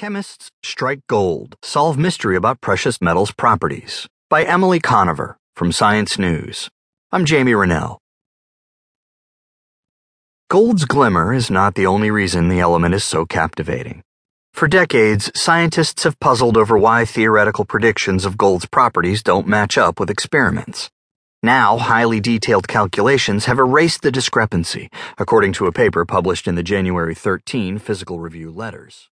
Chemists Strike Gold Solve Mystery About Precious Metals Properties by Emily Conover from Science News. I'm Jamie Renell. Gold's glimmer is not the only reason the element is so captivating. For decades, scientists have puzzled over why theoretical predictions of gold's properties don't match up with experiments. Now, highly detailed calculations have erased the discrepancy, according to a paper published in the January 13 Physical Review Letters.